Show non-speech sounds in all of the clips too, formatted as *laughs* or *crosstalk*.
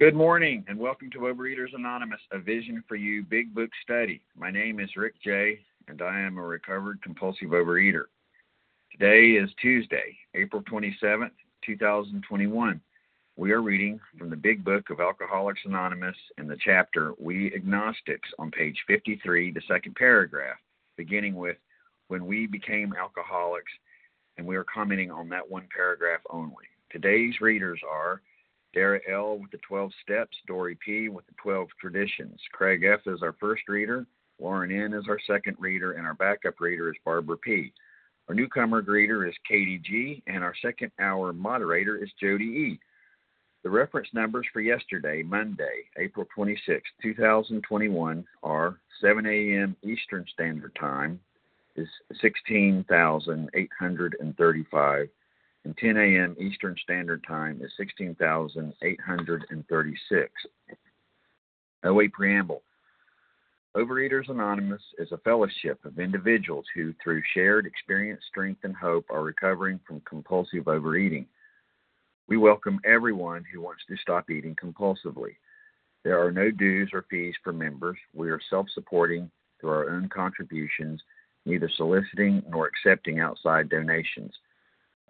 Good morning and welcome to Overeaters Anonymous, a Vision for You Big Book Study. My name is Rick J., and I am a recovered compulsive overeater. Today is Tuesday, April 27th, 2021. We are reading from the Big Book of Alcoholics Anonymous in the chapter We Agnostics on page 53, the second paragraph, beginning with When We Became Alcoholics, and we are commenting on that one paragraph only. Today's readers are Dara L. with the 12 Steps, Dory P. with the 12 Traditions. Craig F. is our first reader, Lauren N. is our second reader, and our backup reader is Barbara P. Our newcomer greeter is Katie G., and our second hour moderator is Jody E. The reference numbers for yesterday, Monday, April 26, 2021, are 7 a.m. Eastern Standard Time is 16,835 and 10 a.m. Eastern Standard Time is 16,836. OA Preamble Overeaters Anonymous is a fellowship of individuals who, through shared experience, strength, and hope, are recovering from compulsive overeating. We welcome everyone who wants to stop eating compulsively. There are no dues or fees for members. We are self supporting through our own contributions, neither soliciting nor accepting outside donations.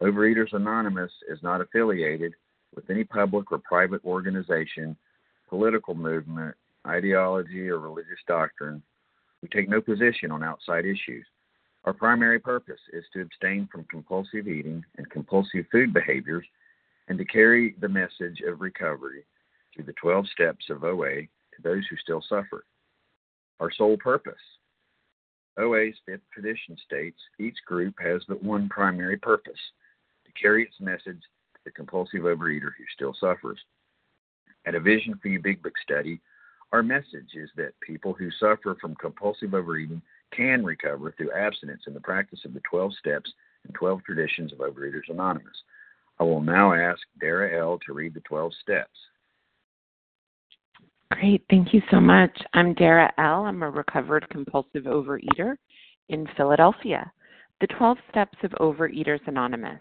Overeaters Anonymous is not affiliated with any public or private organization, political movement, ideology, or religious doctrine. We take no position on outside issues. Our primary purpose is to abstain from compulsive eating and compulsive food behaviors and to carry the message of recovery through the 12 steps of OA to those who still suffer. Our sole purpose. OA's fifth tradition states each group has but one primary purpose to carry its message to the compulsive overeater who still suffers. At a Vision for You Big Book study, our message is that people who suffer from compulsive overeating can recover through abstinence in the practice of the 12 steps and 12 traditions of Overeaters Anonymous. I will now ask Dara L. to read the 12 steps. Great. Thank you so much. I'm Dara L. I'm a recovered compulsive overeater in Philadelphia. The 12 steps of Overeaters Anonymous.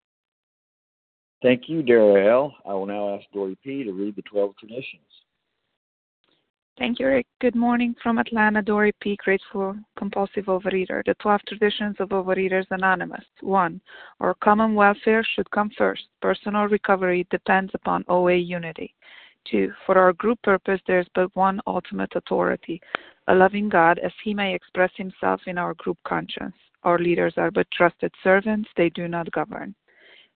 Thank you, Dara I will now ask Dory P. to read the 12 traditions. Thank you, Rick. Good morning from Atlanta, Dory P. Grateful Compulsive Overeater. The 12 Traditions of Overeaters Anonymous. 1. Our common welfare should come first. Personal recovery depends upon OA unity. 2. For our group purpose, there is but one ultimate authority, a loving God, as he may express himself in our group conscience. Our leaders are but trusted servants, they do not govern.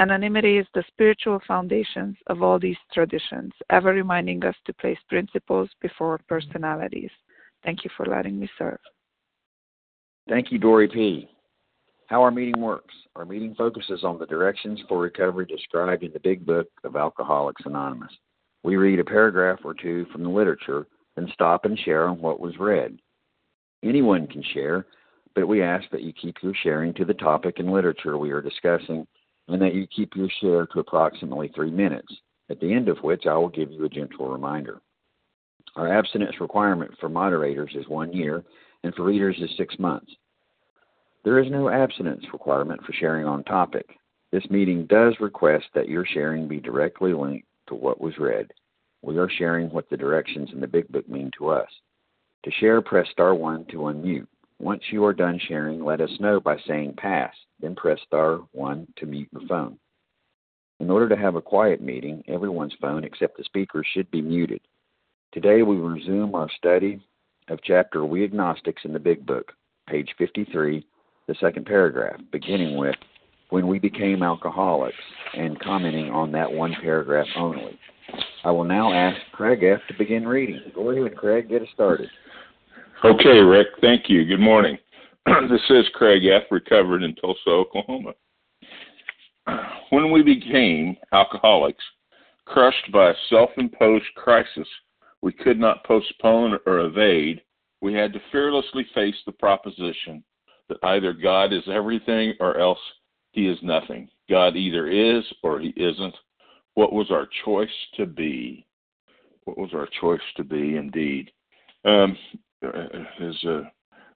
Anonymity is the spiritual foundations of all these traditions, ever reminding us to place principles before personalities. Thank you for letting me serve. Thank you, Dory P. How our meeting works. Our meeting focuses on the directions for recovery described in the Big Book of Alcoholics Anonymous. We read a paragraph or two from the literature, then stop and share on what was read. Anyone can share, but we ask that you keep your sharing to the topic and literature we are discussing and that you keep your share to approximately three minutes, at the end of which I will give you a gentle reminder. Our abstinence requirement for moderators is one year, and for readers is six months. There is no abstinence requirement for sharing on topic. This meeting does request that your sharing be directly linked to what was read. We are sharing what the directions in the Big Book mean to us. To share, press star 1 to unmute. Once you are done sharing, let us know by saying pass, then press star 1 to mute your phone. In order to have a quiet meeting, everyone's phone except the speaker should be muted. Today we resume our study of chapter We Agnostics in the Big Book, page 53, the second paragraph, beginning with When We Became Alcoholics and commenting on that one paragraph only. I will now ask Craig F. to begin reading. Go ahead, Craig, get us started. Okay, Rick, thank you. Good morning. *clears throat* this is Craig F., recovered in Tulsa, Oklahoma. *clears throat* When we became alcoholics, crushed by a self imposed crisis we could not postpone or evade, we had to fearlessly face the proposition that either God is everything or else he is nothing. God either is or he isn't. What was our choice to be? What was our choice to be indeed? Um, as uh,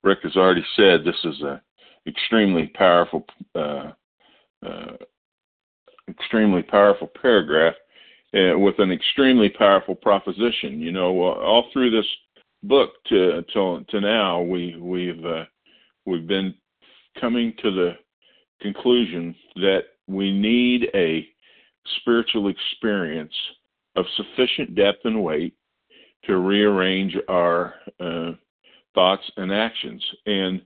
Rick has already said, this is a extremely powerful, uh, uh, extremely powerful paragraph uh, with an extremely powerful proposition. You know, all through this book to to, to now, we we've uh, we've been coming to the conclusion that we need a spiritual experience of sufficient depth and weight to rearrange our uh, thoughts and actions. And,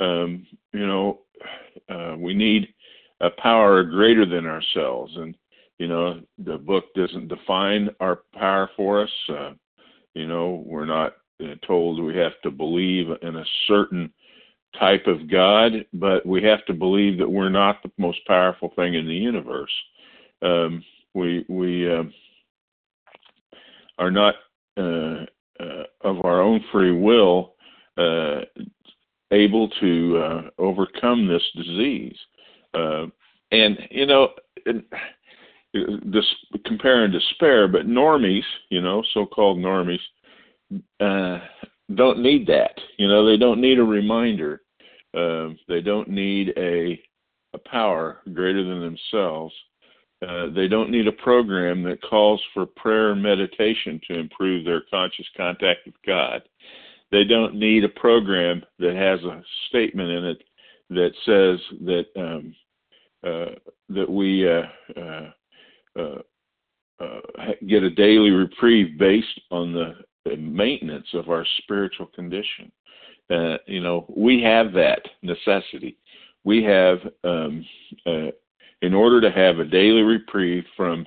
um, you know, uh, we need a power greater than ourselves. And, you know, the book doesn't define our power for us. Uh, you know, we're not uh, told we have to believe in a certain type of God, but we have to believe that we're not the most powerful thing in the universe. Um, we we uh, are not of our own free will uh, able to uh, overcome this disease. Uh, and you know, this compare and despair, but normies, you know, so-called normies, don't need that. You know, they don't need a reminder. Uh, they don't need a a power greater than themselves. Uh, they don't need a program that calls for prayer and meditation to improve their conscious contact with God. They don't need a program that has a statement in it that says that um, uh, that we uh, uh, uh get a daily reprieve based on the maintenance of our spiritual condition. You know, we have that necessity. We have, um, in order to have a daily reprieve from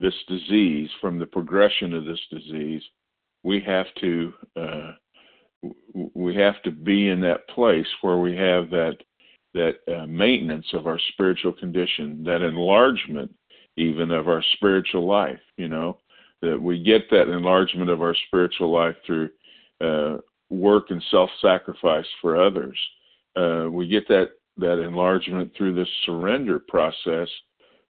this disease, from the progression of this disease, we have to uh, we have to be in that place where we have that that uh, maintenance of our spiritual condition, that enlargement even of our spiritual life. You know, that we get that enlargement of our spiritual life through uh, work and self-sacrifice for others. Uh, we get that that enlargement through this surrender process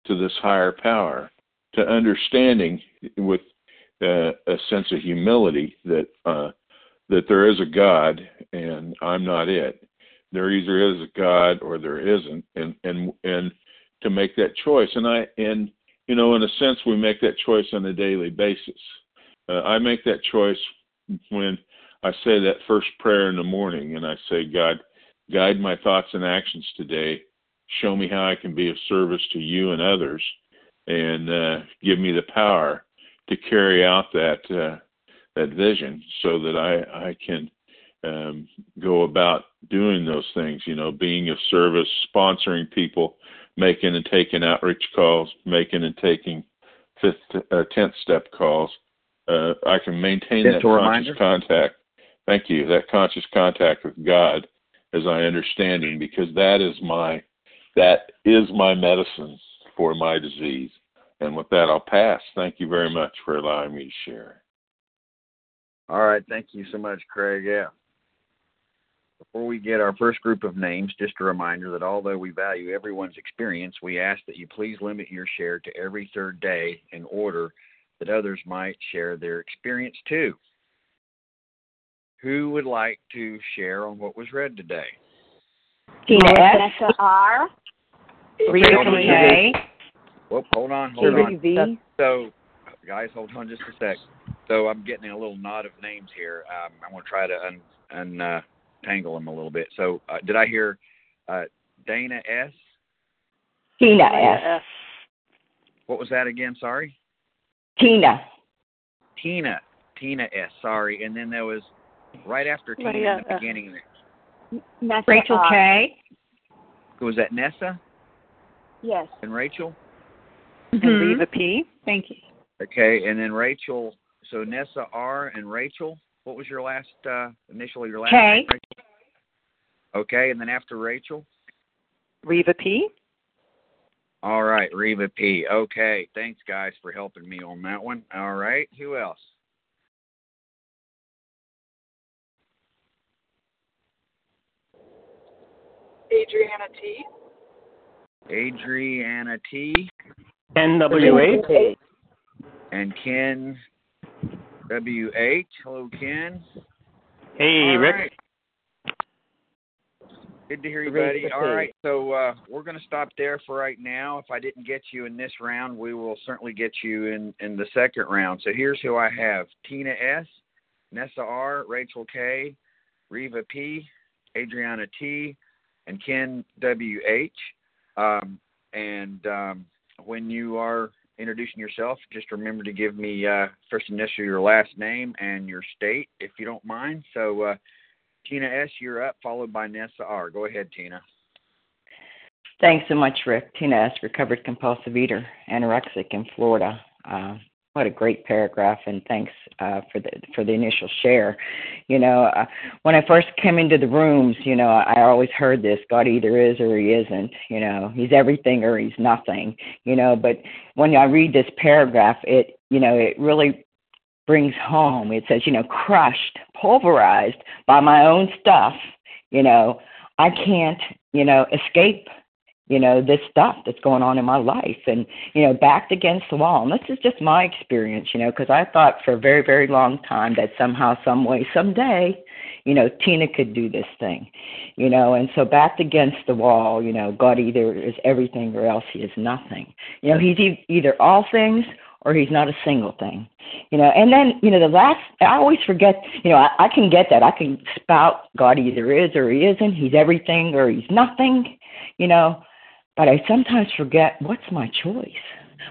to this higher power, to understanding with uh, a sense of humility that uh, that there is a God and I'm not it. There either is a God or there isn't, and and and to make that choice. And I and you know, in a sense, we make that choice on a daily basis. Uh, I make that choice when I say that first prayer in the morning, and I say, God, guide my thoughts and actions today. Show me how I can be of service to you and others, and uh, give me the power to carry out that uh, that vision, so that I I can um, go about doing those things. You know, being of service, sponsoring people, making and taking outreach calls, making and taking fifth, uh, tenth step calls. Uh, I can maintain that conscious reminder. contact. Thank you. That conscious contact with God, as I understand Him, because that is my that is my medicine for my disease. And with that, I'll pass. Thank you very much for allowing me to share. All right. Thank you so much, Craig. Yeah. Before we get our first group of names, just a reminder that although we value everyone's experience, we ask that you please limit your share to every third day in order that others might share their experience too. Who would like to share on what was read today? Tina S. R. Rita K. Whoop, hold on, hold on. So, guys, hold on just a sec. So I'm getting a little knot of names here. Um, I'm going to try to un, un uh, tangle them a little bit. So, uh, did I hear uh, Dana S? Tina S. What was that again? Sorry. Tina. Tina. Tina S. Sorry, and then there was right after Tina in the beginning. Nessa Rachel R. K. Was that Nessa? Yes. And Rachel. Mm-hmm. And Reva P. Thank you. Okay, and then Rachel. So Nessa R. and Rachel. What was your last uh, initially your last K. name? Okay, and then after Rachel? Reva P. All right, Reva P. Okay, thanks guys for helping me on that one. All right, who else? Adriana T. Adriana T. NWH. And Ken WH. Hello, Ken. Hey, All Rick. Right. Good to hear you, buddy. All right, so uh, we're going to stop there for right now. If I didn't get you in this round, we will certainly get you in in the second round. So here's who I have: Tina S, Nessa R, Rachel K, Reva P, Adriana T, and Ken W H. Um, and um, when you are introducing yourself, just remember to give me uh, first initial your last name and your state, if you don't mind. So, uh, Tina S., you're up, followed by Nessa R. Go ahead, Tina. Thanks so much, Rick. Tina S., recovered compulsive eater, anorexic in Florida. Uh, what a great paragraph, and thanks uh, for the for the initial share. You know, uh, when I first came into the rooms, you know, I always heard this: God either is or He isn't. You know, He's everything or He's nothing. You know, but when I read this paragraph, it you know it really brings home. It says, you know, crushed, pulverized by my own stuff. You know, I can't, you know, escape you know this stuff that's going on in my life and you know backed against the wall. And this is just my experience you know because i thought for a very very long time that somehow some way someday you know tina could do this thing you know. And so backed against the wall you know god either is everything or else he is nothing. You know he's e- either all things or he's not a single thing you know. And then you know the last i always forget you know i, I can get that. I can spout god either is or he isn't. He's everything or he's nothing you know but I sometimes forget what's my choice?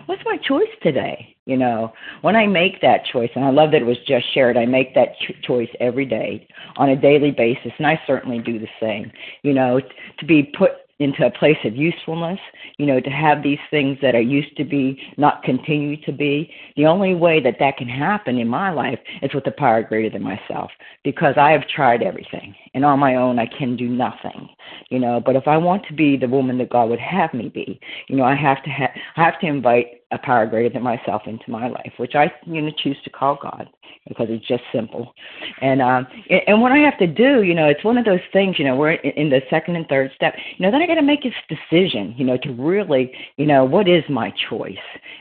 What's my choice today? You know, when I make that choice, and I love that it was just shared, I make that ch- choice every day on a daily basis, and I certainly do the same. You know, t- to be put into a place of usefulness, you know, to have these things that are used to be not continue to be. The only way that that can happen in my life is with a power greater than myself because I have tried everything and on my own I can do nothing, you know, but if I want to be the woman that God would have me be, you know, I have to have, I have to invite a power greater than myself into my life, which I you know choose to call God because it's just simple. And um and what I have to do, you know, it's one of those things, you know, we're in the second and third step. You know, then I got to make this decision, you know, to really, you know, what is my choice,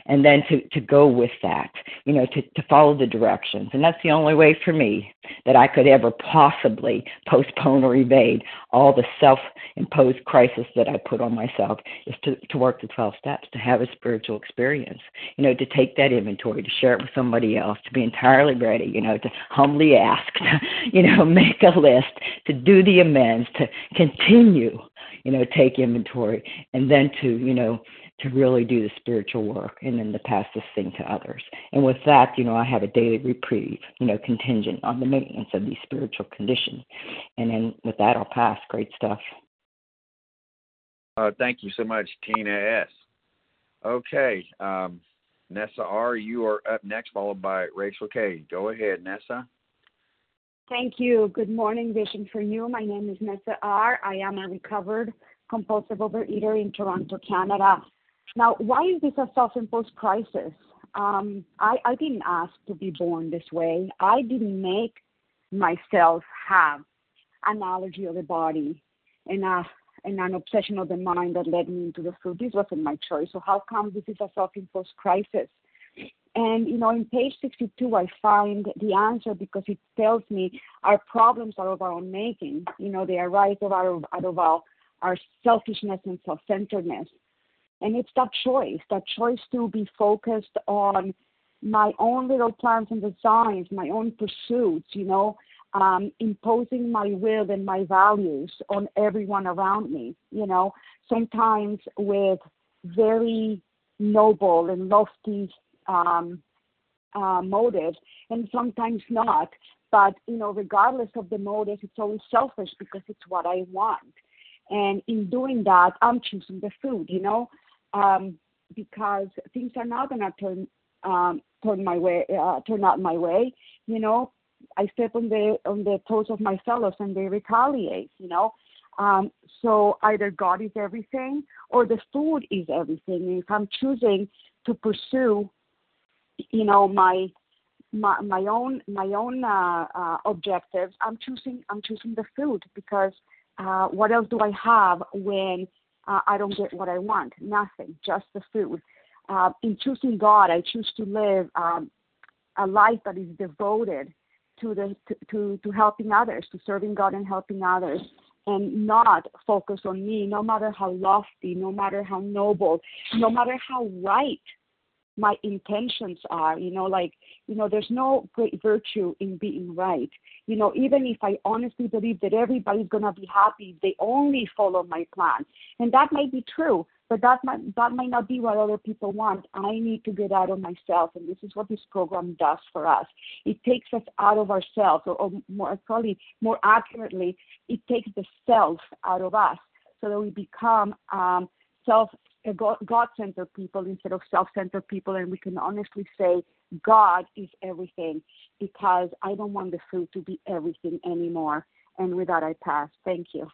and then to to go with that, you know, to to follow the directions, and that's the only way for me that I could ever possibly postpone or evade all the self-imposed crisis that I put on myself is to to work the 12 steps, to have a spiritual experience, you know, to take that inventory, to share it with somebody else, to be entirely ready, you know, to humbly ask, *laughs* to, you know, make a list, to do the amends, to continue, you know, take inventory, and then to, you know, to really do the spiritual work and then to pass this thing to others. And with that, you know, I have a daily reprieve, you know, contingent on the maintenance of these spiritual conditions. And then with that, I'll pass. Great stuff. Uh, thank you so much, Tina S. Okay. Um, Nessa R., you are up next, followed by Rachel K. Go ahead, Nessa. Thank you. Good morning, Vision for You. My name is Nessa R. I am a recovered compulsive overeater in Toronto, Canada. Now, why is this a self-imposed crisis? Um, I, I didn't ask to be born this way. I didn't make myself have an allergy of the body and a and an obsession of the mind that led me into the food. This wasn't my choice. So how come this is a self-imposed crisis? And you know, in page 62, I find the answer because it tells me our problems are of our own making. You know, they arise of, out of our, our selfishness and self-centeredness. And it's that choice, that choice to be focused on my own little plans and designs, my own pursuits, you know, um, imposing my will and my values on everyone around me, you know, sometimes with very noble and lofty um, uh, motives, and sometimes not. But, you know, regardless of the motive, it's always selfish because it's what I want. And in doing that, I'm choosing the food, you know, because things are not to turn um, turn my way, uh, turn out my way. You know, I step on the on the toes of my fellows and they retaliate, you know. Um, so either God is everything or the food is everything. if I'm choosing to pursue, you know, my my my own my own uh, uh, objectives, I'm choosing I'm choosing the food because uh, what else do I have when uh, I don't get what I want? Nothing, just the food. Uh, in choosing God, I choose to live um, a life that is devoted to the to, to, to helping others, to serving God and helping others, and not focus on me, no matter how lofty, no matter how noble, no matter how right my intentions are. You know, like you know, there's no great virtue in being right. You know, even if I honestly believe that everybody's gonna be happy, if they only follow my plan, and that might be true but that might that might not be what other people want. I need to get out of myself, and this is what this program does for us. It takes us out of ourselves, or, or more probably more accurately, it takes the self out of us, so that we become um, self God-centered people instead of self-centered people, and we can honestly say God is everything because I don't want the food to be everything anymore. And with that, I pass. Thank you.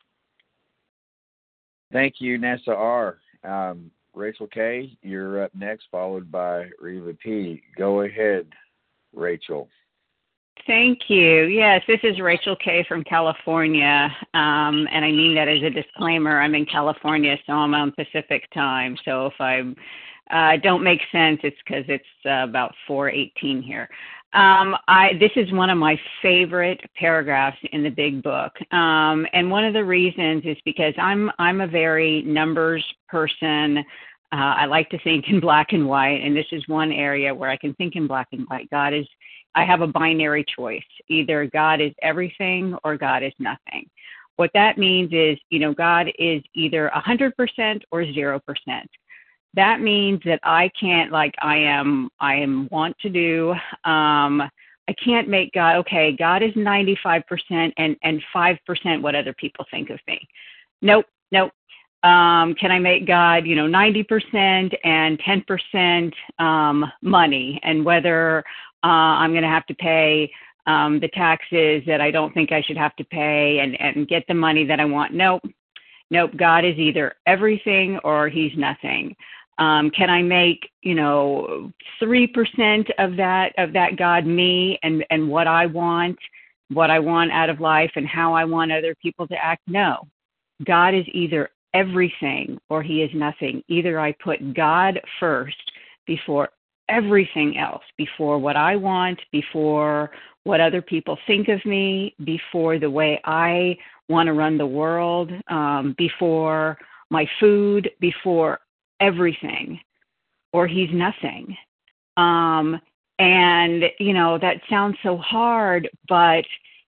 Thank you, Nessa R. Um, Rachel K., you're up next, followed by Reva P. Go ahead, Rachel. Thank you. Yes, this is Rachel K. from California, um, and I mean that as a disclaimer. I'm in California, so I'm on Pacific time. So if I uh, don't make sense, it's because it's uh, about 4:18 here. Um, I, this is one of my favorite paragraphs in the big book, um, and one of the reasons is because I'm I'm a very numbers person. Uh, I like to think in black and white, and this is one area where I can think in black and white. God is, I have a binary choice. Either God is everything or God is nothing. What that means is, you know, God is either 100% or 0% that means that I can't like I am I am want to do um I can't make God okay, God is 95% and and 5% what other people think of me. Nope, nope. Um can I make God, you know, 90% and 10% um money and whether uh I'm going to have to pay um the taxes that I don't think I should have to pay and and get the money that I want. Nope. Nope, God is either everything or he's nothing. Um, can I make, you know, three percent of that of that God me and and what I want, what I want out of life, and how I want other people to act? No, God is either everything or He is nothing. Either I put God first before everything else, before what I want, before what other people think of me, before the way I want to run the world, um, before my food, before everything, or he's nothing. Um, and you know that sounds so hard, but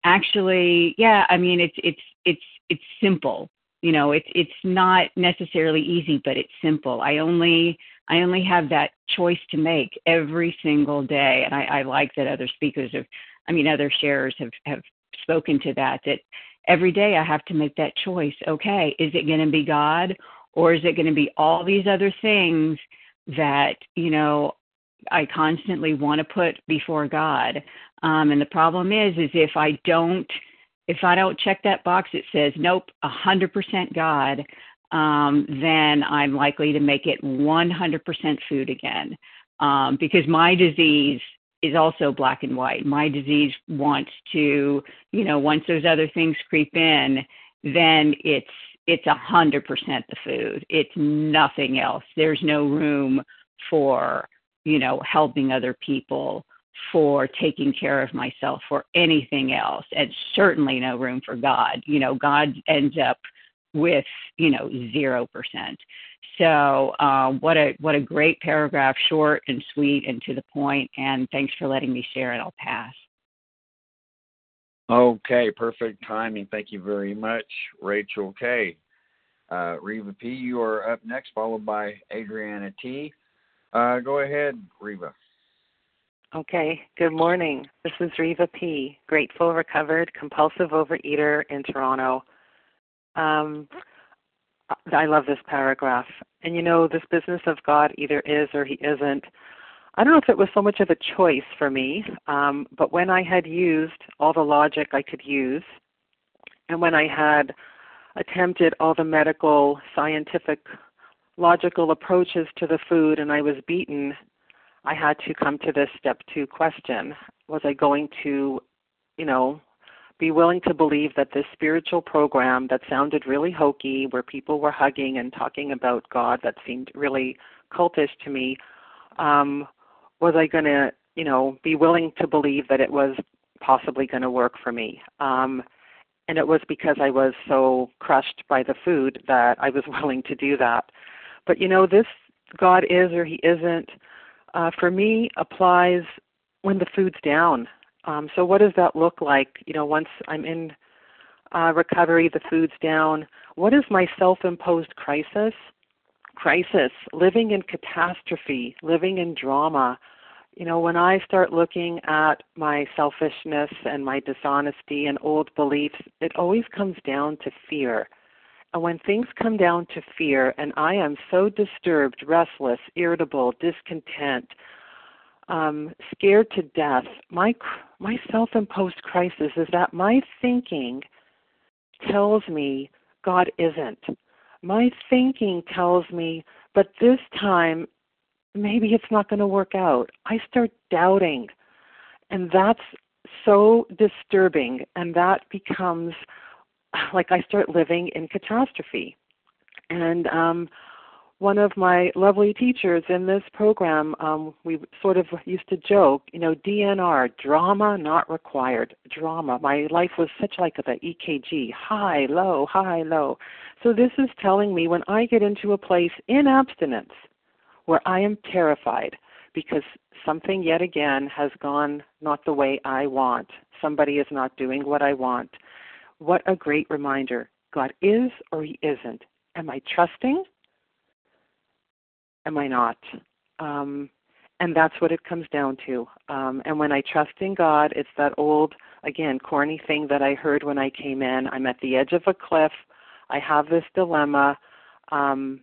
actually, yeah, I mean it's it's it's it's simple. You know, it's it's not necessarily easy, but it's simple. I only I only have that choice to make every single day, and I, I like that other speakers have, I mean, other sharers have have spoken to that. That every day I have to make that choice. Okay, is it going to be God or is it going to be all these other things that you know I constantly want to put before God? Um, and the problem is, is if I don't, if I don't check that box, it says nope, a hundred percent God. Um, then I'm likely to make it 100% food again, um, because my disease is also black and white. My disease wants to, you know, once those other things creep in, then it's it's a hundred percent the food. It's nothing else. There's no room for, you know, helping other people, for taking care of myself, for anything else, and certainly no room for God. You know, God ends up with, you know, zero percent. So uh, what a what a great paragraph, short and sweet and to the point. And thanks for letting me share it. I'll pass. Okay, perfect timing. Thank you very much, Rachel K. Uh, Reva P, you are up next, followed by Adriana T. Uh, go ahead, Reva. Okay, good morning. This is Reva P., grateful, recovered, compulsive overeater in Toronto. Um, I love this paragraph. And you know, this business of God either is or he isn't. I don't know if it was so much of a choice for me, um, but when I had used all the logic I could use, and when I had attempted all the medical, scientific, logical approaches to the food and I was beaten, I had to come to this step two question. Was I going to, you know, be willing to believe that this spiritual program that sounded really hokey, where people were hugging and talking about God, that seemed really cultish to me, um, was I going to, you know, be willing to believe that it was possibly going to work for me? Um, and it was because I was so crushed by the food that I was *laughs* willing to do that. But you know, this God is or He isn't, uh, for me, applies when the food's down. Um, so what does that look like? You know, once I'm in uh, recovery, the food's down. What is my self-imposed crisis? Crisis, living in catastrophe, living in drama. You know, when I start looking at my selfishness and my dishonesty and old beliefs, it always comes down to fear. And when things come down to fear, and I am so disturbed, restless, irritable, discontent, um, scared to death, my my self-imposed crisis is that my thinking tells me God isn't. My thinking tells me, but this time maybe it's not going to work out. I start doubting. And that's so disturbing and that becomes like I start living in catastrophe. And um one of my lovely teachers in this program, um, we sort of used to joke, you know, DNR, drama not required, drama. My life was such like the EKG, high, low, high, low. So this is telling me when I get into a place in abstinence where I am terrified because something yet again has gone not the way I want, somebody is not doing what I want. What a great reminder. God is or He isn't. Am I trusting? Am I not? Um, and that's what it comes down to. Um, and when I trust in God, it's that old, again, corny thing that I heard when I came in. I'm at the edge of a cliff. I have this dilemma. Um,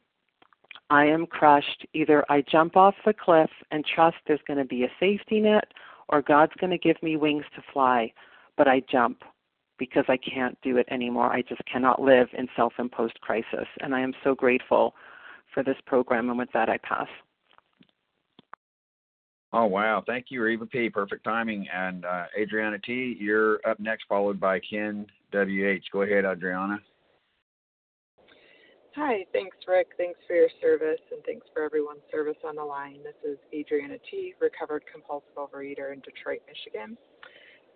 I am crushed. Either I jump off the cliff and trust there's going to be a safety net, or God's going to give me wings to fly. But I jump because I can't do it anymore. I just cannot live in self imposed crisis. And I am so grateful for this program. And with that, I pass. Oh wow! Thank you, Reva P. Perfect timing. And uh, Adriana T. You're up next, followed by Ken W. H. Go ahead, Adriana. Hi, thanks, Rick. Thanks for your service, and thanks for everyone's service on the line. This is Adriana T., recovered compulsive overeater in Detroit, Michigan.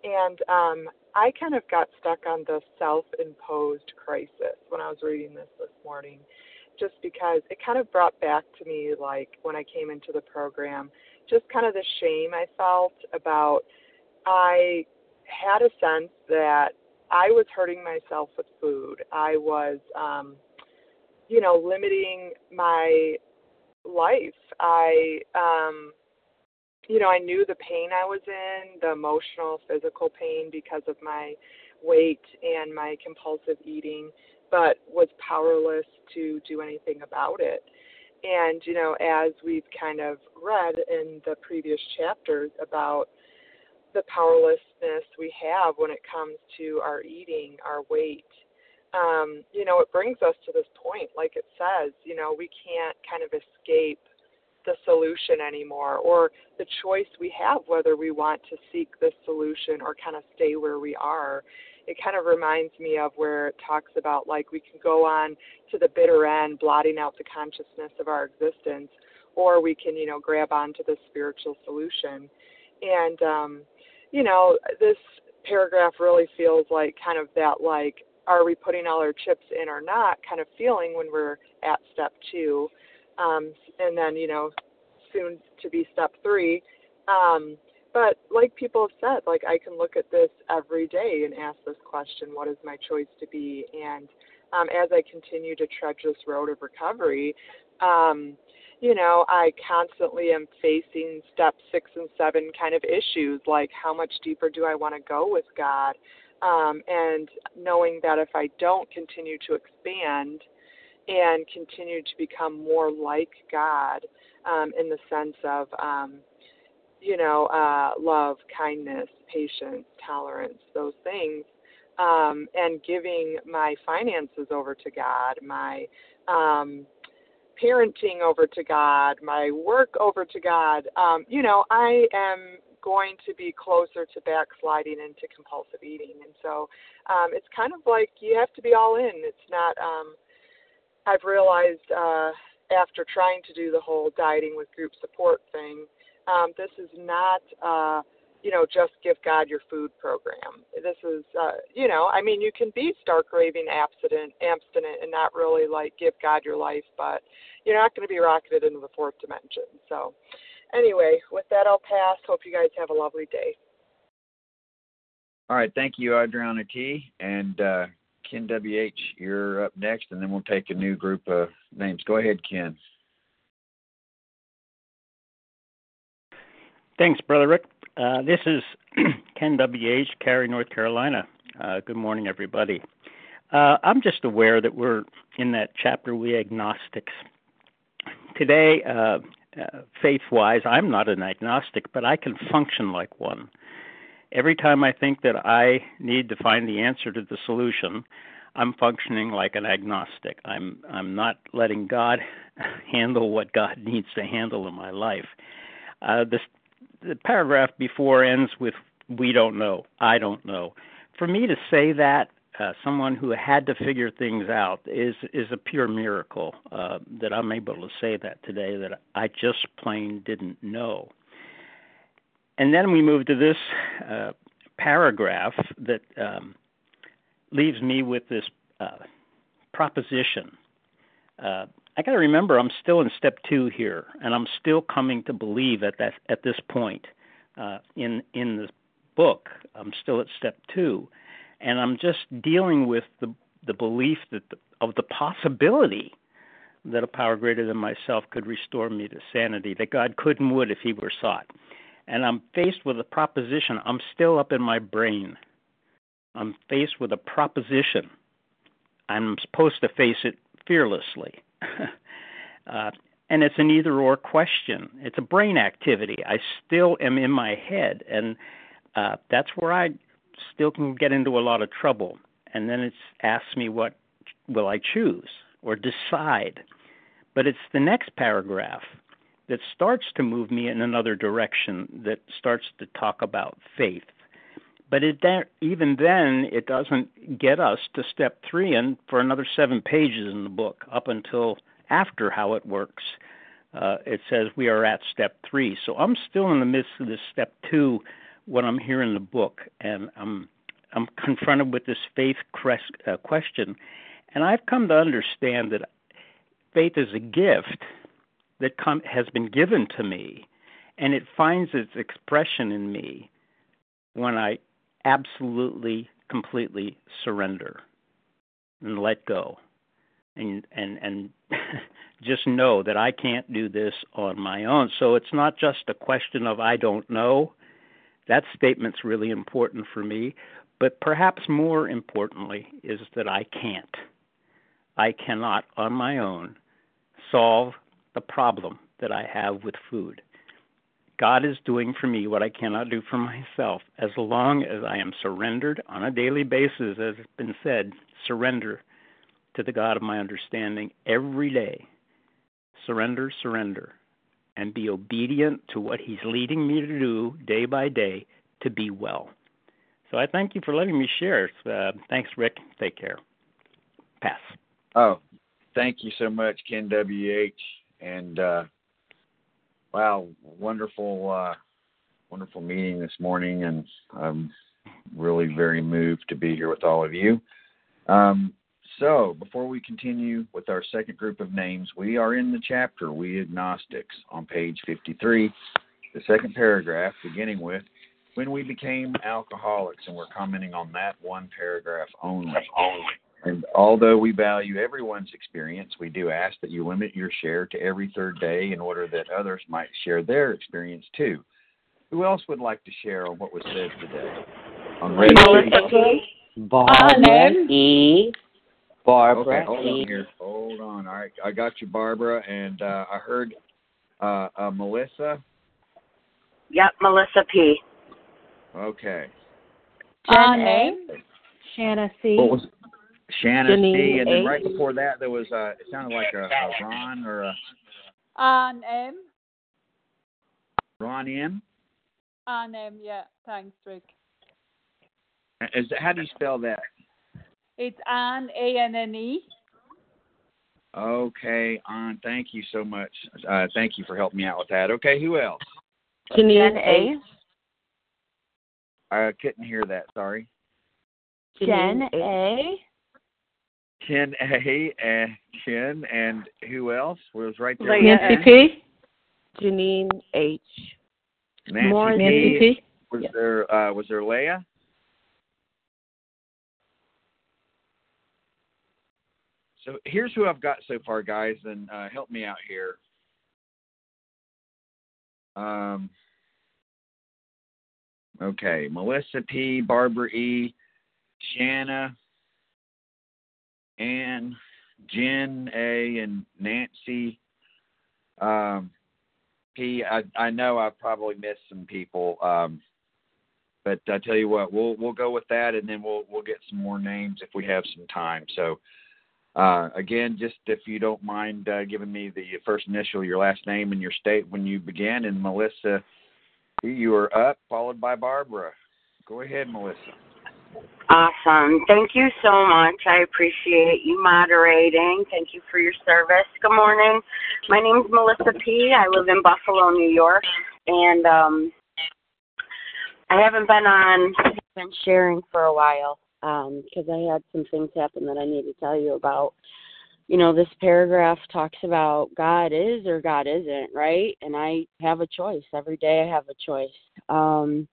And um, I kind of got stuck on the self imposed crisis when I was reading this this morning, just because it kind of brought back to me, like when I came into the program, just kind of the shame I felt about I had a sense that I was hurting myself with food. I was, um, you know, limiting my life. I, um, you know, I knew the pain I was in, the emotional, physical pain because of my weight and my compulsive eating, but was powerless to do anything about it. And, you know, as we've kind of read in the previous chapters about the powerlessness we have when it comes to our eating, our weight, um, you know, it brings us to this point, like it says, you know, we can't kind of escape the solution anymore or the choice we have whether we want to seek this solution or kind of stay where we are it kind of reminds me of where it talks about like we can go on to the bitter end blotting out the consciousness of our existence or we can you know grab onto the spiritual solution and um you know this paragraph really feels like kind of that like are we putting all our chips in or not kind of feeling when we're at step two um, and then you know soon to be step three. Um, but like people have said, like I can look at this every day and ask this question: What is my choice to be? And um, as I continue to trudge this road of recovery, um, you know, I constantly am facing step six and seven kind of issues, like how much deeper do I want to go with God? Um, and knowing that if I don't continue to expand, and continue to become more like God um, in the sense of, um, you know, uh, love, kindness, patience, tolerance, those things, um, and giving my finances over to God, my um, parenting over to God, my work over to God. Um, you know, I am going to be closer to backsliding into compulsive eating, and so um, it's kind of like you have to be all in. It's not. Um, I've realized uh, after trying to do the whole dieting with group support thing, um, this is not, uh, you know, just give God your food program. This is, uh, you know, I mean, you can be stark raving abstinent, abstinent, and not really like give God your life, but you're not going to be rocketed into the fourth dimension. So, anyway, with that, I'll pass. Hope you guys have a lovely day. All right, thank you, Adriana T. And uh, Ken WH, you're up next, and then we'll take a new group of names. Go ahead, Ken. Thanks, Brother Rick. Uh, this is *clears throat* Ken WH, Cary, North Carolina. Uh, good morning, everybody. Uh, I'm just aware that we're in that chapter, We Agnostics. Today, uh, uh, faith wise, I'm not an agnostic, but I can function like one every time I think that I need to find the answer to the solution, I'm functioning like an agnostic. I'm I'm not letting God *laughs* handle what God needs to handle in my life. Uh, this the paragraph before ends with "We don't know. I don't know." For me to say that, uh, someone who had to figure things out is is a pure miracle uh, that I'm able to say that today. That I just plain didn't know. And then we move to this uh, paragraph that um, leaves me with this uh, proposition. I got to remember, I'm still in step two here, and I'm still coming to believe at that at this point uh, in in the book. I'm still at step two, and I'm just dealing with the the belief that the, of the possibility that a power greater than myself could restore me to sanity, that God could and would if He were sought and I'm faced with a proposition. I'm still up in my brain. I'm faced with a proposition. I'm supposed to face it fearlessly. *laughs* uh, and it's an either or question. It's a brain activity. I still am in my head, and uh, that's where I still can get into a lot of trouble. And then it's asks me what will I choose or decide. But it's the next paragraph that starts to move me in another direction that starts to talk about faith. But it even then, it doesn't get us to step three and for another seven pages in the book up until after how it works. Uh, it says we are at step three. So I'm still in the midst of this step two, when I'm here in the book, and I'm I'm confronted with this faith uh, question, and I've come to understand that faith is a gift that has been given to me, and it finds its expression in me when I absolutely, completely surrender and let go, and and and *laughs* just know that I can't do this on my own. So it's not just a question of I don't know. That statement's really important for me, but perhaps more importantly is that I can't. I cannot on my own solve the problem that I have with food. God is doing for me what I cannot do for myself as long as I am surrendered on a daily basis, as has been said, surrender to the God of my understanding every day. Surrender, surrender, and be obedient to what He's leading me to do day by day to be well. So I thank you for letting me share. Uh, thanks, Rick. Take care. Pass. Oh, thank you so much, Ken WH. And uh, wow, wonderful, uh, wonderful meeting this morning, and I'm really very moved to be here with all of you. Um, so, before we continue with our second group of names, we are in the chapter We Agnostics on page 53, the second paragraph, beginning with When we became alcoholics, and we're commenting on that one paragraph only. And although we value everyone's experience, we do ask that you limit your share to every third day in order that others might share their experience too. Who else would like to share on what was said today? On radio. Barbara E. Barbara okay, hold e. on here. Hold on. All right, I got you, Barbara, and uh, I heard uh, uh, Melissa. Yep, Melissa P. Okay. Jen A. Shanna C. What was Shanna C. And then right before that, there was uh, it sounded like a, a Ron or a. Anne M. Ron M. Anne M. Yeah, thanks, Rick. Is how do you spell that? It's Anne A N N E. Okay, Anne. Thank you so much. Uh, thank you for helping me out with that. Okay, who else? Janine A. I couldn't hear that. Sorry. Jen A. Ken *laughs* A. and Ken, and who else was right there? Nancy P. Janine H. Nancy, More Nancy P. Was there uh, was there Leah? So here's who I've got so far, guys, and uh, help me out here. Um, okay, Melissa P, Barbara E, Shanna, Anne, Jen A, and Nancy um, P. I, I know I've probably missed some people, um, but I tell you what, we'll we'll go with that, and then we'll we'll get some more names if we have some time. So. Uh, again, just if you don't mind uh, giving me the first initial, your last name, and your state when you began. And Melissa, you are up, followed by Barbara. Go ahead, Melissa. Awesome. Thank you so much. I appreciate you moderating. Thank you for your service. Good morning. My name is Melissa P. I live in Buffalo, New York, and um, I haven't been on been sharing for a while because um, I had some things happen that I need to tell you about. You know, this paragraph talks about God is or God isn't, right? And I have a choice. Every day I have a choice. Um,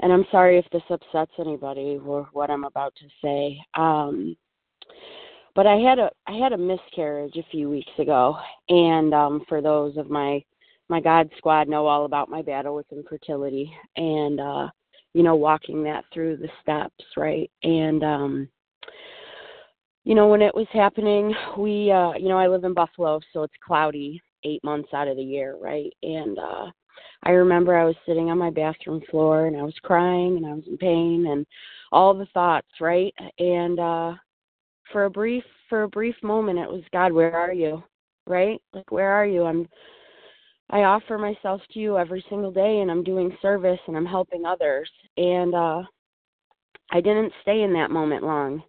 and I'm sorry if this upsets anybody or what I'm about to say. Um, but I had a I had a miscarriage a few weeks ago, and um, for those of my my God squad know all about my battle with infertility and uh, you know walking that through the steps, right? And um, you know when it was happening, we uh, you know I live in Buffalo, so it's cloudy eight months out of the year, right? And uh, I remember I was sitting on my bathroom floor and I was crying and I was in pain and all the thoughts, right? And uh for a brief for a brief moment it was God, where are you? right? Like, where are you? I'm I offer myself to you every single day and I'm doing service and I'm helping others. And uh I didn't stay in that moment long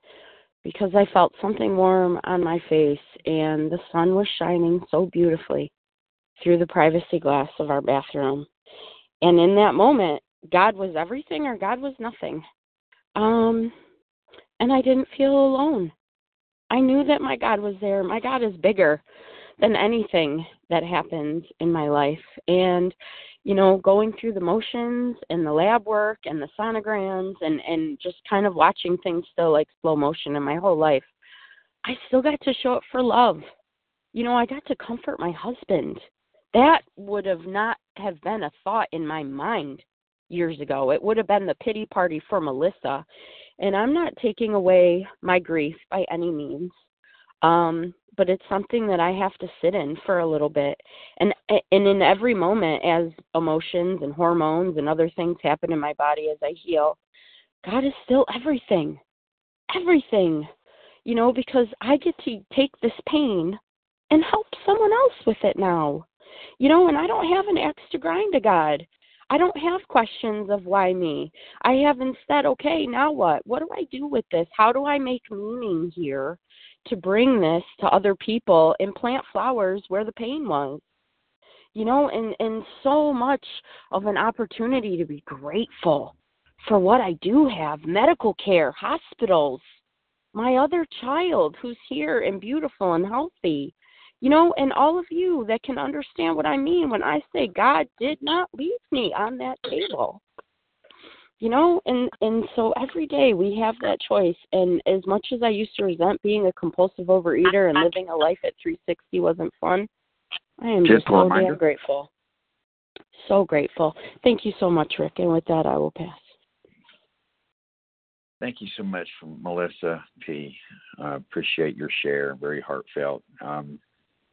because I felt something warm on my face and the sun was shining so beautifully through the privacy glass of our bathroom. And in that moment, God was everything or God was nothing. Um and I didn't feel alone. I knew that my God was there. My God is bigger than anything that happens in my life. And, you know, going through the motions and the lab work and the sonograms and, and just kind of watching things still like slow motion in my whole life, I still got to show up for love. You know, I got to comfort my husband. That would have not have been a thought in my mind years ago. It would have been the pity party for Melissa. And I'm not taking away my grief by any means. Um, but it's something that I have to sit in for a little bit. And and in every moment as emotions and hormones and other things happen in my body as I heal, God is still everything. Everything. You know, because I get to take this pain and help someone else with it now. You know, and I don't have an axe to grind to God. I don't have questions of why me. I have instead, okay, now what? What do I do with this? How do I make meaning here? to bring this to other people and plant flowers where the pain was you know and and so much of an opportunity to be grateful for what i do have medical care hospitals my other child who's here and beautiful and healthy you know and all of you that can understand what i mean when i say god did not leave me on that table. You know and and so every day we have that choice. And as much as i used to resent being a compulsive overeater and living a life at 360 wasn't fun i am just, just so damn grateful. So grateful. Thank you so much rick. And with that i will pass. Thank you so much melissa p. Uh, appreciate your share. Very heartfelt. Um,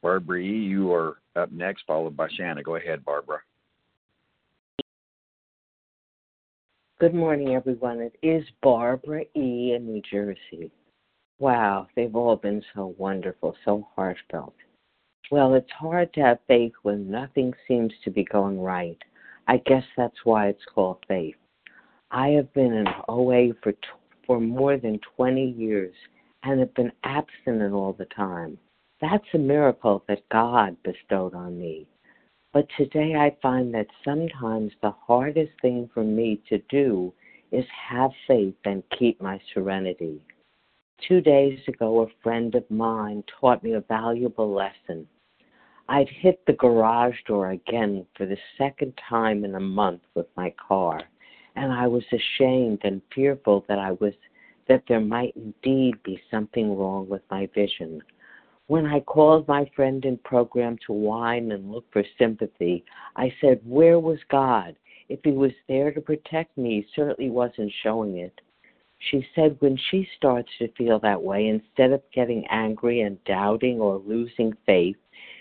barbara e you are up next followed by shanna go ahead barbara Good morning, everyone. It is Barbara E. in New Jersey. Wow, they've all been so wonderful, so heartfelt. Well, it's hard to have faith when nothing seems to be going right. I guess that's why it's called faith. I have been in OA for for more than 20 years and have been abstinent all the time. That's a miracle that God bestowed on me. But today I find that sometimes the hardest thing for me to do is have faith and keep my serenity. Two days ago, a friend of mine taught me a valuable lesson. I'd hit the garage door again for the second time in a month with my car, and I was ashamed and fearful that I was that there might indeed be something wrong with my vision. When I called my friend in program to whine and look for sympathy, I said, Where was God? If he was there to protect me, he certainly wasn't showing it. She said when she starts to feel that way, instead of getting angry and doubting or losing faith,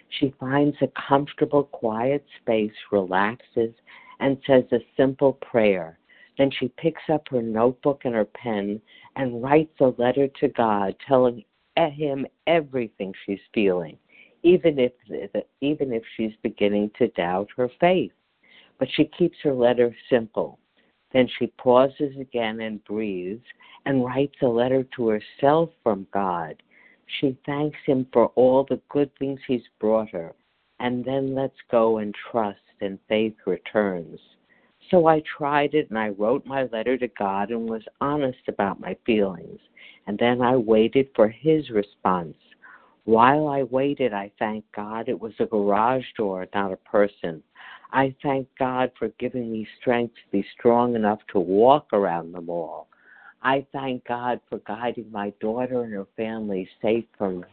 she finds a comfortable, quiet space, relaxes, and says a simple prayer. Then she picks up her notebook and her pen and writes a letter to God telling at him everything she's feeling, even if even if she's beginning to doubt her faith. But she keeps her letter simple. Then she pauses again and breathes and writes a letter to herself from God. She thanks him for all the good things he's brought her and then lets go and trust and faith returns. So I tried it and I wrote my letter to God and was honest about my feelings and then I waited for his response. While I waited, I thanked God it was a garage door, not a person. I thanked God for giving me strength to be strong enough to walk around the mall. I thank God for guiding my daughter and her family safe from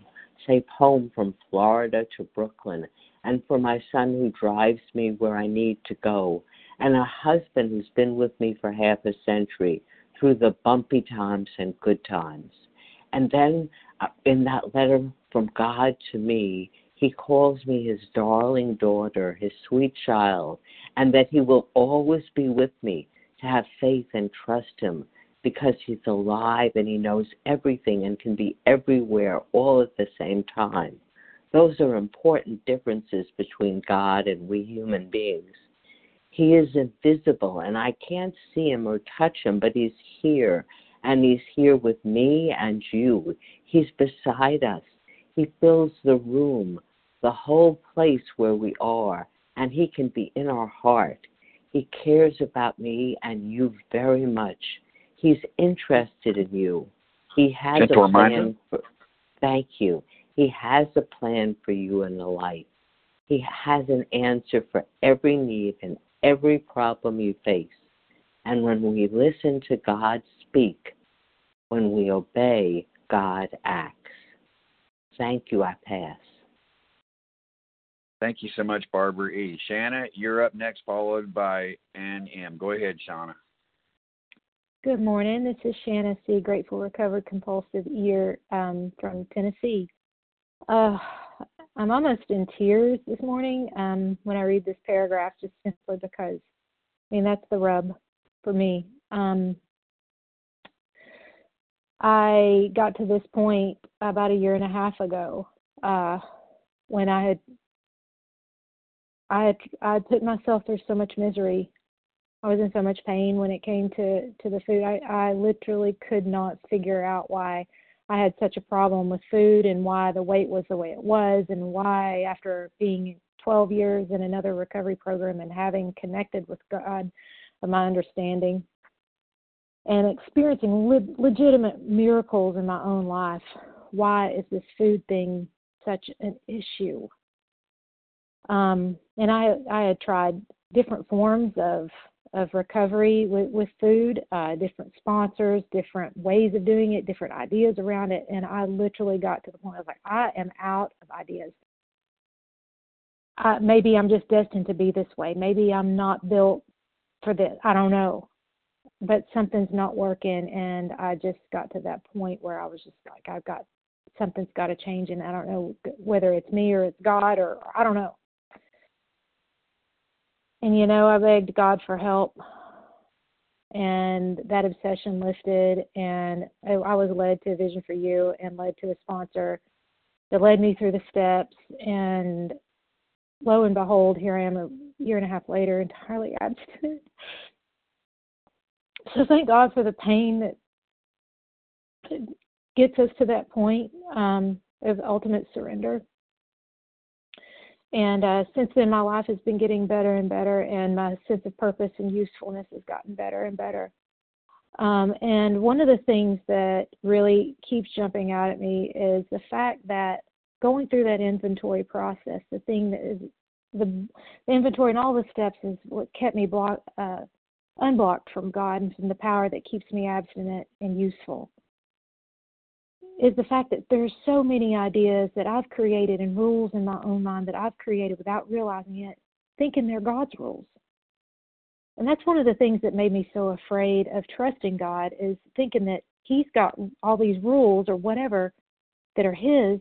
safe home from Florida to Brooklyn, and for my son who drives me where I need to go, and a husband who's been with me for half a century through the bumpy times and good times. And then uh, in that letter from God to me, he calls me his darling daughter, his sweet child, and that he will always be with me to have faith and trust him because he's alive and he knows everything and can be everywhere all at the same time. Those are important differences between God and we human beings. He is invisible and I can't see him or touch him, but he's here and he's here with me and you. He's beside us. He fills the room, the whole place where we are, and he can be in our heart. He cares about me and you very much. He's interested in you. He has Gentle a plan reminder. for thank you. He has a plan for you in the life. He has an answer for every need and every problem you face. And when we listen to God speak, when we obey, God acts. Thank you. I pass. Thank you so much, Barbara E. Shanna, you're up next, followed by Anne M. Go ahead, Shauna. Good morning. This is Shanna C., Grateful Recovered Compulsive ear um, from Tennessee. Uh, I'm almost in tears this morning um, when I read this paragraph, just simply because, I mean, that's the rub for me. Um, I got to this point about a year and a half ago uh, when I had I had I had put myself through so much misery. I was in so much pain when it came to to the food. I I literally could not figure out why I had such a problem with food and why the weight was the way it was and why after being 12 years in another recovery program and having connected with God, my understanding and experiencing le- legitimate miracles in my own life, why is this food thing such an issue? Um, and I I had tried different forms of of recovery with, with food, uh, different sponsors, different ways of doing it, different ideas around it, and I literally got to the point I was like, I am out of ideas. Uh, maybe I'm just destined to be this way. Maybe I'm not built for this. I don't know, but something's not working, and I just got to that point where I was just like, I've got something's got to change, and I don't know whether it's me or it's God or I don't know. And you know, I begged God for help, and that obsession lifted, and I, I was led to a Vision for You and led to a sponsor that led me through the steps. And lo and behold, here I am a year and a half later, entirely *laughs* abstinent. So thank God for the pain that gets us to that point um, of ultimate surrender and uh, since then, my life has been getting better and better, and my sense of purpose and usefulness has gotten better and better. Um, and one of the things that really keeps jumping out at me is the fact that going through that inventory process, the thing that is the, the inventory and all the steps is what kept me uh, unblocked from God and from the power that keeps me abstinent and useful is the fact that there's so many ideas that I've created and rules in my own mind that I've created without realizing it, thinking they're God's rules. And that's one of the things that made me so afraid of trusting God is thinking that He's got all these rules or whatever that are His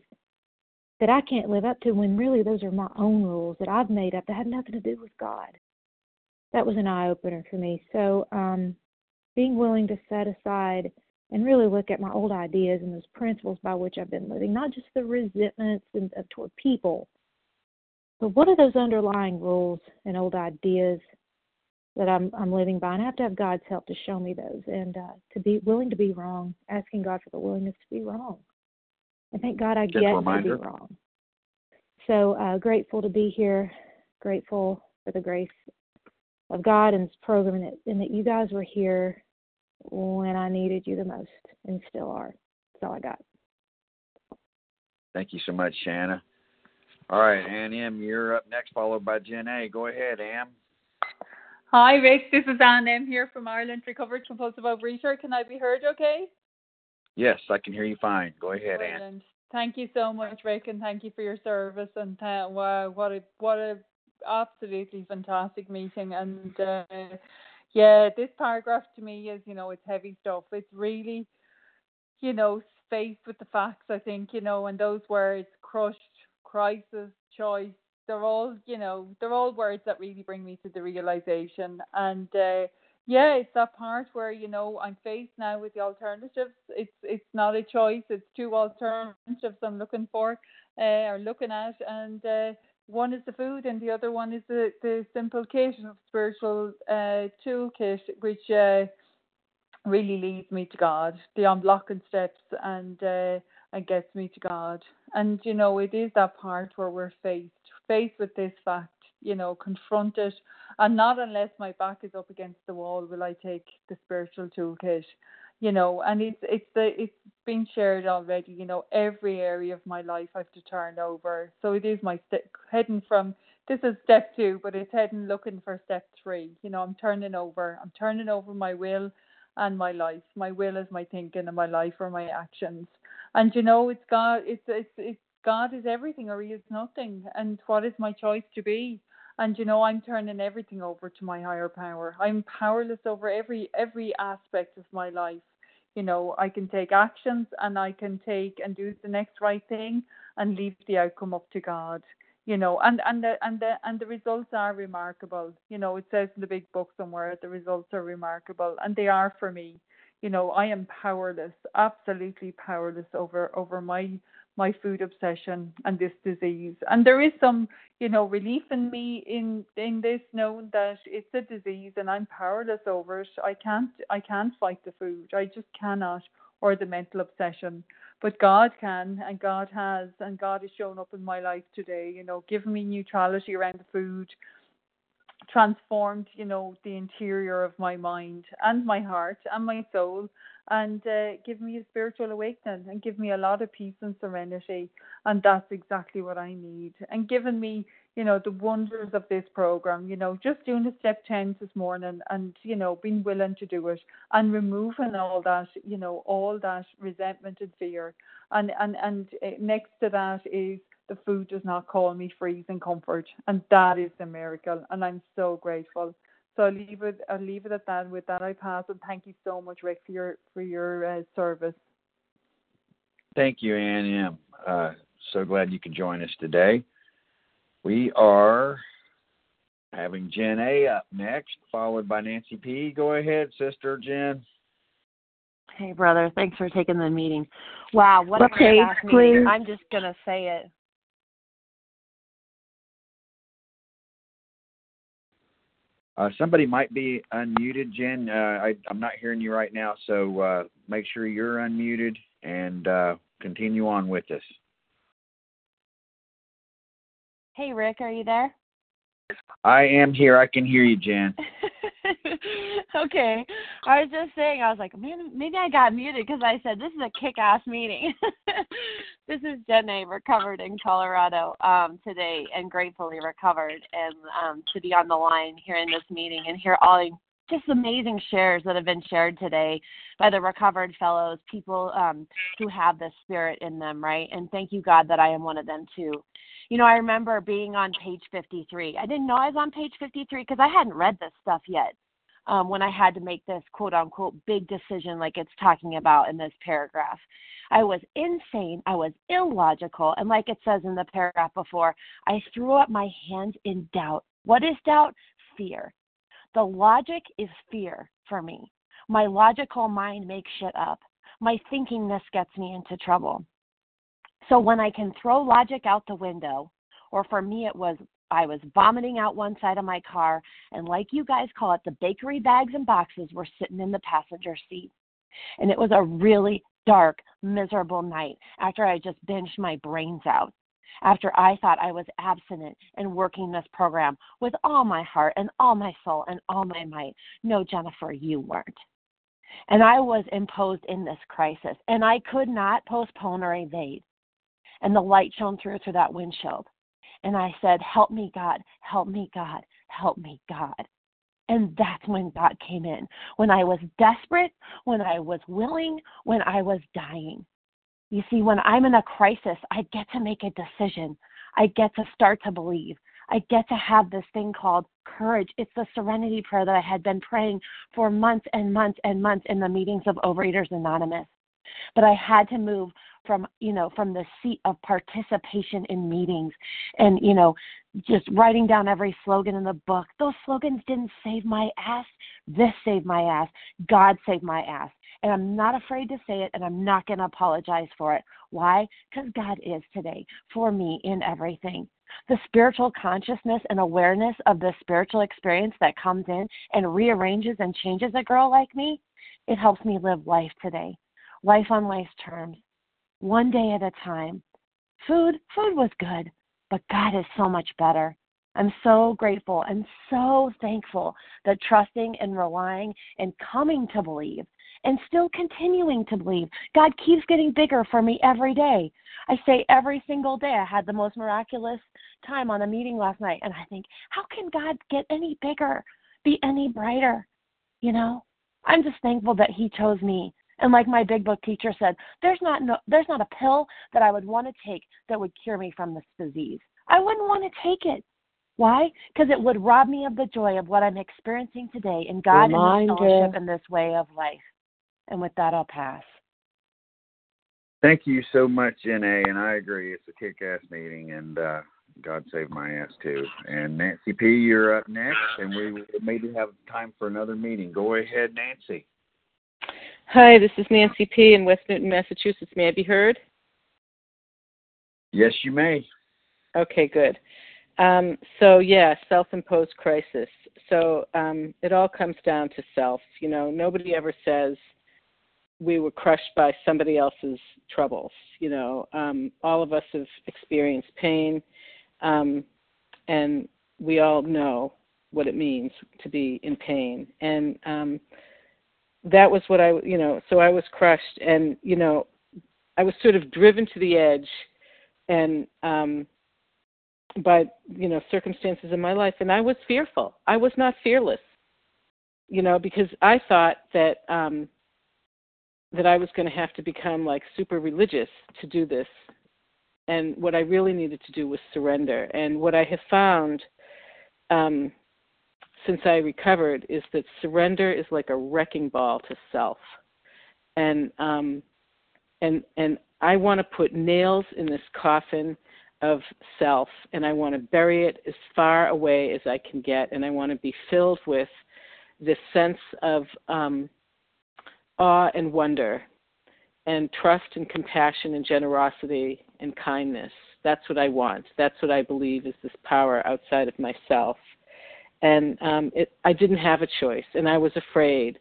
that I can't live up to when really those are my own rules that I've made up that had nothing to do with God. That was an eye opener for me. So, um, being willing to set aside and really look at my old ideas and those principles by which I've been living, not just the resentments and, uh, toward people, but what are those underlying rules and old ideas that I'm I'm living by? And I have to have God's help to show me those and uh, to be willing to be wrong, asking God for the willingness to be wrong. And thank God I Gentle get to be wrong. So uh, grateful to be here, grateful for the grace of God and this program, and that, and that you guys were here when I needed you the most and still are. That's all I got. Thank you so much, Shanna. All right, Anne M., you're up next, followed by Jen A. Go ahead, Anne. Hi, Rick. This is Anne M. here from Ireland, recovered compulsive overeater. Can I be heard okay? Yes, I can hear you fine. Go ahead, Ann. Thank you so much, Rick, and thank you for your service. And uh, wow, what a what a absolutely fantastic meeting. And uh, yeah, this paragraph to me is you know it's heavy stuff. It's really you know faced with the facts. I think you know, and those words crushed, crisis, choice. They're all you know they're all words that really bring me to the realization. And uh, yeah, it's that part where you know I'm faced now with the alternatives. It's it's not a choice. It's two alternatives I'm looking for uh, or looking at, and uh, one is the food, and the other one is the the simple kit of spiritual uh, toolkit, which uh, really leads me to God. The unblocking steps and uh, and gets me to God. And you know, it is that part where we're faced faced with this fact you know, confront it. And not unless my back is up against the wall will I take the spiritual toolkit. You know, and it's it's the it's been shared already. You know, every area of my life I've to turn over. So it is my step heading from this is step two, but it's heading looking for step three. You know, I'm turning over. I'm turning over my will and my life. My will is my thinking, and my life are my actions. And you know, it's God. It's it's it's God is everything, or He is nothing. And what is my choice to be? and you know i'm turning everything over to my higher power i'm powerless over every every aspect of my life you know i can take actions and i can take and do the next right thing and leave the outcome up to god you know and and the and the and the results are remarkable. You know it says in the big book somewhere the results are remarkable and they are for me. You know i am powerless absolutely powerless over over my my food obsession and this disease. And there is some, you know, relief in me in in this knowing that it's a disease and I'm powerless over it. I can't I can't fight the food. I just cannot or the mental obsession. But God can and God has and God has shown up in my life today, you know, giving me neutrality around the food, transformed, you know, the interior of my mind and my heart and my soul and uh, give me a spiritual awakening and give me a lot of peace and serenity. And that's exactly what I need. And given me, you know, the wonders of this program, you know, just doing the step 10 this morning and, you know, being willing to do it and removing all that, you know, all that resentment and fear. And, and, and uh, next to that is the food does not call me freezing comfort. And that is the miracle. And I'm so grateful. So I'll leave it. I'll leave it at that. With that, I pass. And thank you so much, Rick, for your for your uh, service. Thank you, Anne M. Uh, so glad you could join us today. We are having Jen A up next, followed by Nancy P. Go ahead, Sister Jen. Hey, brother. Thanks for taking the meeting. Wow, what okay, a please. meeting. I'm just gonna say it. Uh, somebody might be unmuted, Jen. Uh, I, I'm not hearing you right now, so uh, make sure you're unmuted and uh, continue on with us. Hey, Rick, are you there? I am here. I can hear you, Jen. *laughs* *laughs* okay. I was just saying, I was like, man, maybe I got muted because I said this is a kick-ass meeting. *laughs* this is Jenny, recovered in Colorado um, today, and gratefully recovered, and um, to be on the line here in this meeting and hear all just amazing shares that have been shared today by the recovered fellows, people um, who have this spirit in them, right? And thank you, God, that I am one of them too. You know, I remember being on page 53. I didn't know I was on page 53 because I hadn't read this stuff yet um, when I had to make this quote unquote big decision, like it's talking about in this paragraph. I was insane. I was illogical. And like it says in the paragraph before, I threw up my hands in doubt. What is doubt? Fear. The logic is fear for me. My logical mind makes shit up. My thinkingness gets me into trouble. So when I can throw logic out the window, or for me it was I was vomiting out one side of my car, and like you guys call it, the bakery bags and boxes were sitting in the passenger seat. And it was a really dark, miserable night after I just binged my brains out. After I thought I was abstinent and working this program with all my heart and all my soul and all my might. No, Jennifer, you weren't. And I was imposed in this crisis, and I could not postpone or evade and the light shone through through that windshield. And I said, Help me, God, help me, God, help me, God. And that's when God came in. When I was desperate, when I was willing, when I was dying. You see, when I'm in a crisis, I get to make a decision. I get to start to believe. I get to have this thing called courage. It's the serenity prayer that I had been praying for months and months and months in the meetings of Overeaters Anonymous. But I had to move from you know from the seat of participation in meetings and you know just writing down every slogan in the book those slogans didn't save my ass this saved my ass god saved my ass and i'm not afraid to say it and i'm not going to apologize for it. Why? Because god is today for me in everything. The spiritual consciousness and awareness of the spiritual experience that comes in and rearranges and changes a girl like me it helps me live life today. Life on life's terms, one day at a time. Food, food was good, but God is so much better. I'm so grateful and so thankful that trusting and relying and coming to believe and still continuing to believe, God keeps getting bigger for me every day. I say every single day. I had the most miraculous time on a meeting last night, and I think, how can God get any bigger, be any brighter? You know, I'm just thankful that He chose me and like my big book teacher said, there's not no, there's not a pill that I would want to take that would cure me from this disease. I wouldn't want to take it. Why? Because it would rob me of the joy of what I'm experiencing today in God Reminder. and the fellowship in this way of life. And with that, I'll pass. Thank you so much, NA, and I agree. It's a kick-ass meeting, and uh, God save my ass too. And Nancy P, you're up next, and we will maybe have time for another meeting. Go ahead, Nancy. Hi, this is Nancy P. in West Newton, Massachusetts. May I be heard? Yes, you may. Okay, good. Um, so, yeah, self imposed crisis. So, um, it all comes down to self. You know, nobody ever says we were crushed by somebody else's troubles. You know, um, all of us have experienced pain, um, and we all know what it means to be in pain. And, um, that was what I, you know, so I was crushed and, you know, I was sort of driven to the edge and um by, you know, circumstances in my life and I was fearful. I was not fearless. You know, because I thought that um that I was going to have to become like super religious to do this. And what I really needed to do was surrender. And what I have found um since I recovered is that surrender is like a wrecking ball to self. And um and and I want to put nails in this coffin of self and I want to bury it as far away as I can get and I want to be filled with this sense of um awe and wonder and trust and compassion and generosity and kindness. That's what I want. That's what I believe is this power outside of myself and um it i didn't have a choice and i was afraid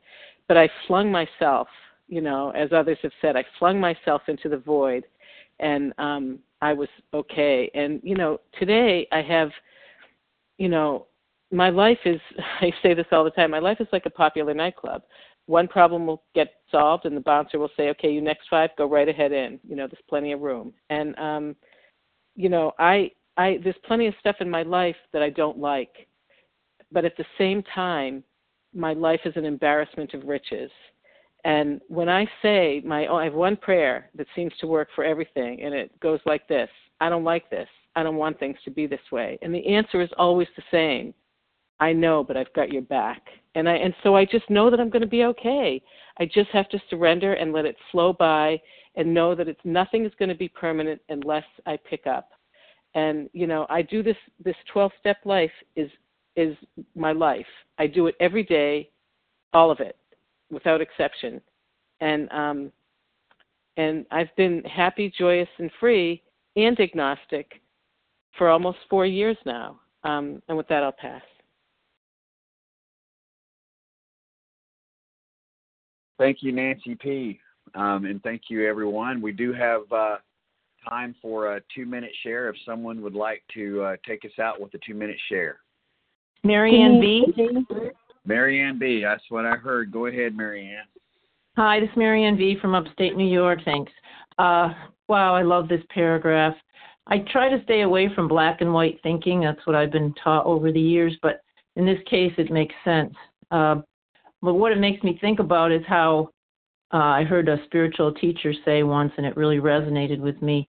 but i flung myself you know as others have said i flung myself into the void and um i was okay and you know today i have you know my life is *laughs* i say this all the time my life is like a popular nightclub one problem will get solved and the bouncer will say okay you next five go right ahead in you know there's plenty of room and um you know i i there's plenty of stuff in my life that i don't like but at the same time, my life is an embarrassment of riches. And when I say my, I have one prayer that seems to work for everything, and it goes like this: I don't like this. I don't want things to be this way. And the answer is always the same: I know, but I've got your back. And I, and so I just know that I'm going to be okay. I just have to surrender and let it flow by, and know that it's nothing is going to be permanent unless I pick up. And you know, I do this. This 12-step life is is my life. I do it every day, all of it, without exception. And um, and I've been happy, joyous, and free, and agnostic for almost four years now. Um, and with that, I'll pass. Thank you, Nancy P. Um, and thank you, everyone. We do have uh, time for a two minute share if someone would like to uh, take us out with a two minute share. Marianne B. Marianne B. That's what I heard. Go ahead, Marianne. Hi, this is Marianne V. from upstate New York. Thanks. Uh, wow, I love this paragraph. I try to stay away from black and white thinking. That's what I've been taught over the years, but in this case, it makes sense. Uh, but what it makes me think about is how uh, I heard a spiritual teacher say once, and it really resonated with me.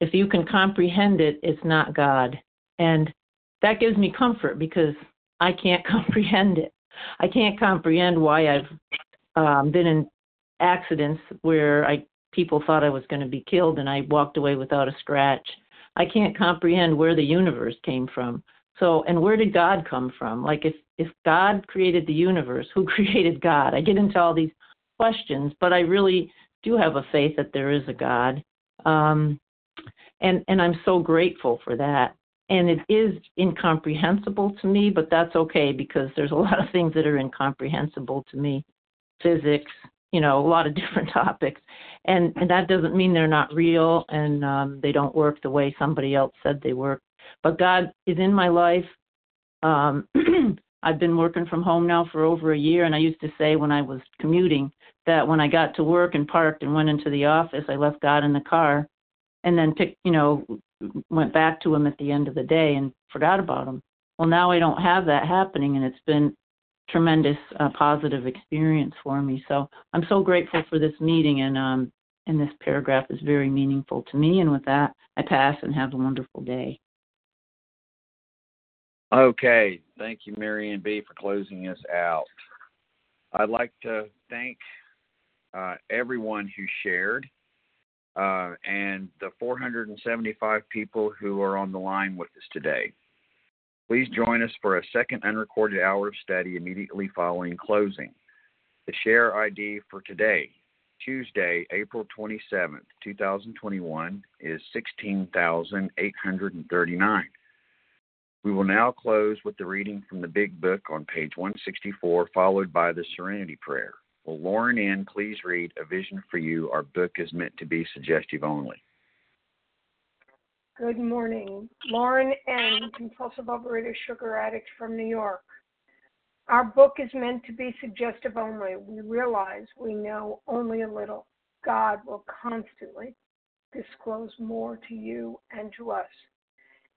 If you can comprehend it, it's not God. And that gives me comfort because I can't *laughs* comprehend it. I can't comprehend why I've um, been in accidents where I people thought I was going to be killed, and I walked away without a scratch. I can't comprehend where the universe came from. So, and where did God come from? Like, if if God created the universe, who *laughs* created God? I get into all these questions, but I really do have a faith that there is a God, um, and and I'm so grateful for that. And it is incomprehensible to me, but that's okay because there's a *laughs* lot of things that are incomprehensible to me, physics, you know, a lot of *laughs* different topics, and and that doesn't mean they're not real and um, they don't work the way somebody else said they work. But God is in my life. Um, *clears throat* I've been working from home now for over a year, and I used to say when I was commuting that when I got to work and parked and went into the office, I left God in the car, and then picked, you know, went back to Him at the end of the day and forgot about Him. Well, now I don't have that happening, and it's been tremendous uh, positive experience for me. So I'm so grateful for this meeting, and um, and this paragraph is very meaningful to me. And with that, I pass and have a wonderful day. Okay, thank you, Marianne B, for closing us out. I'd like to thank uh, everyone who shared uh, and the 475 people who are on the line with us today. Please join us for a second unrecorded hour of study immediately following closing. The share ID for today, Tuesday, April 27th, 2021, is 16,839. We will now close with the reading from the Big Book on page 164, followed by the Serenity Prayer. Will Lauren N. please read A Vision for You? Our book is meant to be suggestive only. Good morning. Lauren N., compulsive overeater, sugar addict from New York. Our book is meant to be suggestive only. We realize we know only a little. God will constantly disclose more to you and to us.